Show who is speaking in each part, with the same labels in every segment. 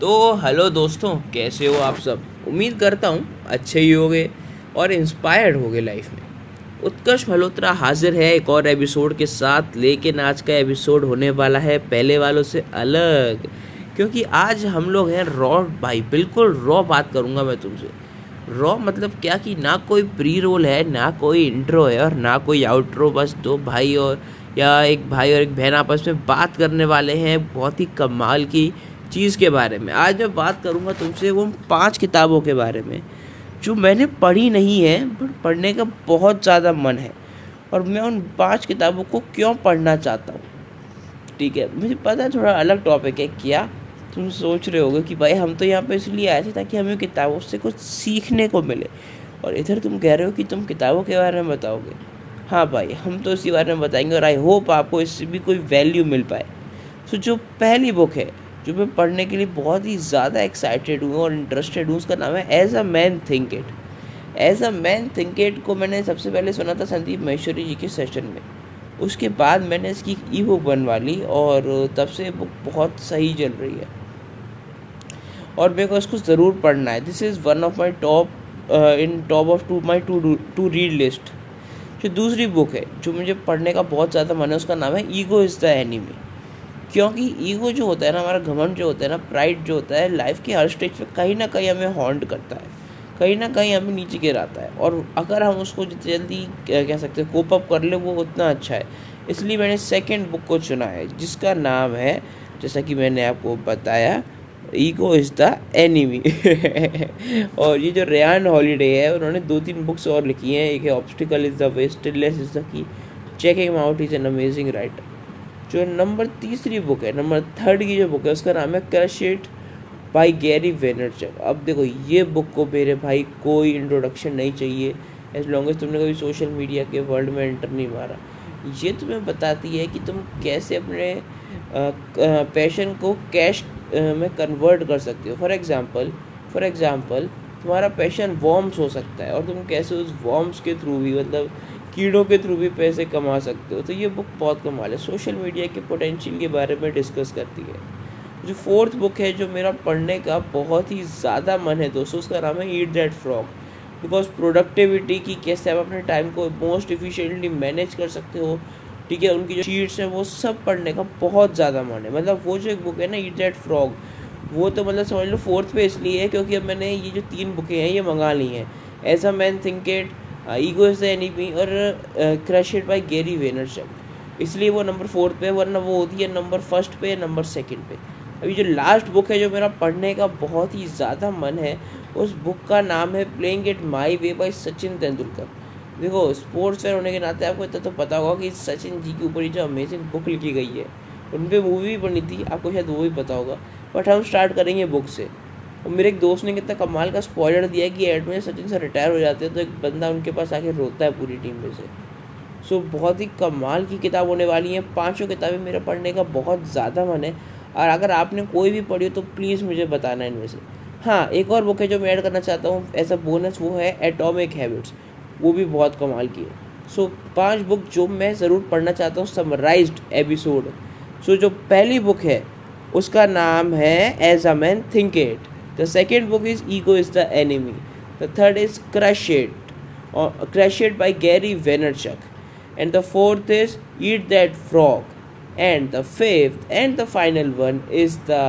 Speaker 1: तो हेलो दोस्तों, कैसे हो आप सब? उम्मीद करता हूँ अच्छे ही होगे और इंस्पायर्ड होगे लाइफ में। उत्कर्ष मल्होत्रा हाजिर है एक और एपिसोड के साथ, लेकिन आज का एपिसोड होने वाला है पहले वालों से अलग, क्योंकि आज हम लोग हैं रॉ भाई, बिल्कुल रॉ बात करूँगा मैं तुमसे। रॉ मतलब क्या कि ना कोई प्री रोल है, ना कोई इंट्रो है और ना कोई आउट्रो बस दो भाई और, या एक भाई और एक बहन आपस में बात करने वाले हैं, बहुत ही कमाल की चीज़ के बारे में। आज मैं बात करूँगा तुमसे वो पाँच किताबों के बारे में जो मैंने पढ़ी नहीं है बट पढ़ने का बहुत ज़्यादा मन है। और मैं उन पाँच किताबों को क्यों पढ़ना चाहता हूँ? ठीक है मुझे पता है थोड़ा अलग टॉपिक है क्या? तुम सोच रहे होगे कि भाई हम तो यहाँ पे इसलिए आए थे ताकि हमें किताबों से कुछ सीखने को मिले। और इधर तुम कह रहे हो कि तुम किताबों के बारे में बताओगे। हाँ भाई हम तो इसी बारे में बताएँगे और आई होप आपको इससे भी कोई वैल्यू मिल पाए। so, जो पहली बुक है जो मैं पढ़ने के लिए बहुत ही ज़्यादा एक्साइटेड हूँ और इंटरेस्टेड हूँ, उसका नाम है as a man think it as a man think it को मैंने सबसे पहले सुना था संदीप महेश्वरी जी के सेशन में। उसके बाद मैंने इसकी ई बुक बनवा ली और तब से बुक बहुत सही चल रही है। और मेरे को इसको ज़रूर पढ़ना है। This is one of my top in top of to my to to read list जो दूसरी बुक है, जो मुझे पढ़ने का बहुत ज़्यादा मन है, उसका नाम है ईगो इज़ द एनिमी क्योंकि ईगो जो होता है ना, हमारा घमंड जो होता है ना प्राइड जो होता है लाइफ के हर स्टेज पे कहीं ना कहीं हमें हॉन्ट करता है। कहीं ना कहीं हमें नीचे गिराता है। और अगर हम उसको जितनी जल्दी कह सकते हैं कोप अप कर ले, वो उतना अच्छा है। इसलिए मैंने सेकेंड बुक को चुना है, जिसका नाम है, जैसा कि मैंने आपको बताया, ईगो इज़ द एनिमी और ये जो रेयान हॉलीडे है, उन्होंने दो तीन बुक्स और लिखी हैं। एक है obstacle is the way stillness is the key checking out is an amazing writer जो नंबर तीसरी बुक है, नंबर थर्ड की जो बुक है, उसका नाम है क्रशिट बाई गैरी वेनरचक अब देखो, ये बुक को मेरे भाई कोई इंट्रोडक्शन नहीं चाहिए एज लॉन्ग एज तुमने कभी सोशल मीडिया के वर्ल्ड में एंटर नहीं मारा। ये तुम्हें बताती है कि तुम कैसे अपने पैशन को कैश में कन्वर्ट कर सकते हो। फॉर एग्ज़ाम्पल फॉर एग्ज़ाम्पल तुम्हारा पैशन वॉर्म्स हो सकता है और तुम कैसे उस वॉर्म्स के थ्रू भी मतलब कीड़ों के थ्रू भी पैसे कमा सकते हो। तो ये बुक बहुत कमाल है। सोशल मीडिया के पोटेंशियल के बारे में डिस्कस करती है। जो फोर्थ बुक है, जो मेरा पढ़ने का बहुत ही ज़्यादा मन है दोस्तों, उसका नाम है eat that frog because productivity की कैसे आप अपने टाइम को मोस्ट इफ़िशेंटली मैनेज कर सकते हो, ठीक है? उनकी जो शीट्स हैं, वो सब पढ़ने का बहुत ज़्यादा मन है। मतलब वो जो एक बुक है ना ईट दैट फ्रॉग वो तो मतलब समझ लो फोर्थ पे इसलिए है क्योंकि अब मैंने ये जो तीन बुकें हैं, ये मंगा ली हैं। As a man think it ego is the enemy और crush it by Gary Vaynerchuk इसलिए वो नंबर फोर्थ पे वरना वो होती है नंबर फ़र्स्ट पे नंबर सेकंड पे। अभी जो लास्ट बुक है जो मेरा पढ़ने का बहुत ही ज़्यादा मन है, उस बुक का नाम है playing it my way by Sachin Tendulkar. देखो स्पोर्ट्स फ़ैन होने के नाते आपको इतना तो पता होगा कि सचिन जी के ऊपर जो अमेजिंग बुक लिखी गई है। उन पर मूवी भी बनी थी, आपको शायद वो भी पता होगा। बट हम स्टार्ट करेंगे बुक से। और मेरे एक दोस्त ने कितना कमाल का स्पॉयलर दिया कि एड में सचिन से रिटायर हो जाते हैं तो एक बंदा उनके पास आके रोता है पूरी टीम में से। सो so, बहुत ही कमाल की किताब होने वाली है। पाँचों किताबें मेरा पढ़ने का बहुत ज़्यादा मन है। और अगर आपने कोई भी पढ़ी हो तो प्लीज़ मुझे बताना इनमें से। हाँ एक और बुक है जो मैं ऐड करना चाहता हूँ एज अ बोनस वो है एटॉमिक हैबिट्स वो भी बहुत कमाल की है। सो so, पाँच बुक जो मैं ज़रूर पढ़ना चाहता हूँ समराइज एपिसोड सो जो पहली बुक है उसका नाम है as a man think it the second book is ego is the enemy the third is crush it और crush it by Gary Vaynerchuk and the fourth is eat that frog and the fifth and the final one is the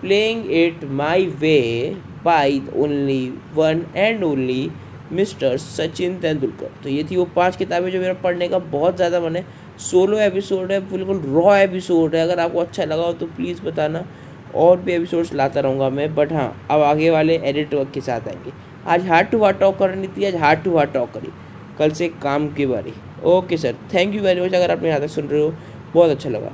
Speaker 1: playing it my way by only one and only mister Sachin Tendulkar तो ये थी वो पाँच किताबें जो मेरा पढ़ने का बहुत ज़्यादा मन है। सोलो एपिसोड है, बिल्कुल रॉ एपिसोड है। अगर आपको अच्छा लगा हो तो प्लीज़ बताना। और भी एपिसोड्स लाता रहूँगा मैं बट हाँ अब आगे वाले एडिट वर्क के साथ आएँगे। आज हार्ट टू हार्ट टॉक करनी थी, आज हार्ट टू हार्ट टॉक करी। कल से काम के बारी। Okay sir thank you very much अगर आप यहाँ तक सुन रहे हो, बहुत अच्छा लगा।